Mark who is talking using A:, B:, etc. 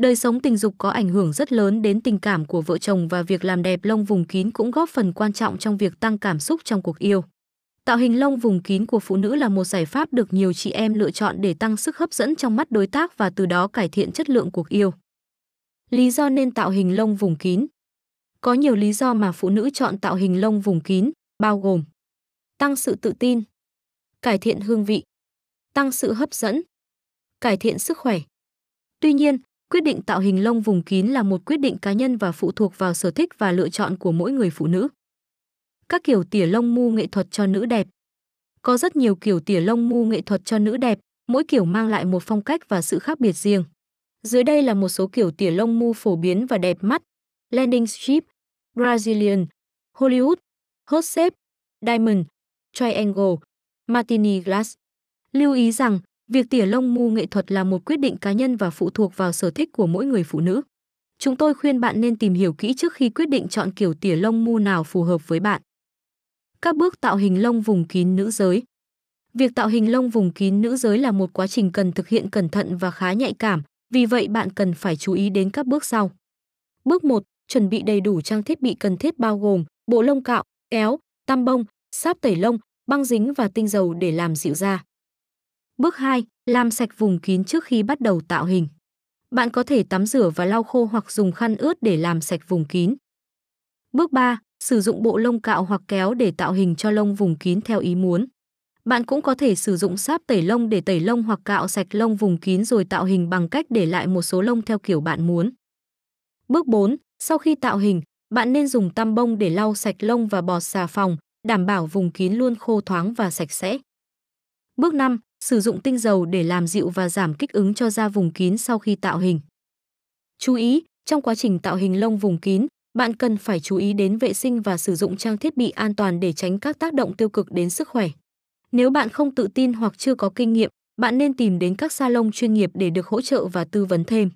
A: Đời sống tình dục có ảnh hưởng rất lớn đến tình cảm của vợ chồng và việc làm đẹp lông vùng kín cũng góp phần quan trọng trong việc tăng cảm xúc trong cuộc yêu. Tạo hình lông vùng kín của phụ nữ là một giải pháp được nhiều chị em lựa chọn để tăng sức hấp dẫn trong mắt đối tác và từ đó cải thiện chất lượng cuộc yêu. Lý do nên tạo hình lông vùng kín Có nhiều lý do mà phụ nữ chọn tạo hình lông vùng kín, bao gồm tăng sự tự tin, cải thiện hương vị, tăng sự hấp dẫn, cải thiện sức khỏe. Tuy nhiên, quyết định tạo hình lông vùng kín là một quyết định cá nhân và phụ thuộc vào sở thích và lựa chọn của mỗi người phụ nữ. Các kiểu tỉa lông mu nghệ thuật cho nữ đẹp. Có rất nhiều kiểu tỉa lông mu nghệ thuật cho nữ đẹp, mỗi kiểu mang lại một phong cách và sự khác biệt riêng. Dưới đây là một số kiểu tỉa lông mu phổ biến và đẹp mắt. Landing strip, Brazilian, Hollywood, Hot shape, Diamond, Triangle, Martini Glass. Lưu ý rằng, việc tỉa lông mu nghệ thuật là một quyết định cá nhân và phụ thuộc vào sở thích của mỗi người phụ nữ. Chúng tôi khuyên bạn nên tìm hiểu kỹ trước khi quyết định chọn kiểu tỉa lông mu nào phù hợp với bạn. Các bước tạo hình lông vùng kín nữ giới. Việc tạo hình lông vùng kín nữ giới là một quá trình cần thực hiện cẩn thận và khá nhạy cảm, vì vậy bạn cần phải chú ý đến các bước sau. Bước 1, chuẩn bị đầy đủ trang thiết bị cần thiết bao gồm bộ lông cạo, kéo, tăm bông, sáp tẩy lông, băng dính và tinh dầu để làm dịu da. Bước 2, làm sạch vùng kín trước khi bắt đầu tạo hình. Bạn có thể tắm rửa và lau khô hoặc dùng khăn ướt để làm sạch vùng kín. Bước 3, sử dụng bộ lông cạo hoặc kéo để tạo hình cho lông vùng kín theo ý muốn. Bạn cũng có thể sử dụng sáp tẩy lông để tẩy lông hoặc cạo sạch lông vùng kín rồi tạo hình bằng cách để lại một số lông theo kiểu bạn muốn. Bước 4, sau khi tạo hình, bạn nên dùng tăm bông để lau sạch lông và bọt xà phòng, đảm bảo vùng kín luôn khô thoáng và sạch sẽ. Bước 5, sử dụng tinh dầu để làm dịu và giảm kích ứng cho da vùng kín sau khi tạo hình. Chú ý, trong quá trình tạo hình lông vùng kín, bạn cần phải chú ý đến vệ sinh và sử dụng trang thiết bị an toàn để tránh các tác động tiêu cực đến sức khỏe. Nếu bạn không tự tin hoặc chưa có kinh nghiệm, bạn nên tìm đến các salon chuyên nghiệp để được hỗ trợ và tư vấn thêm.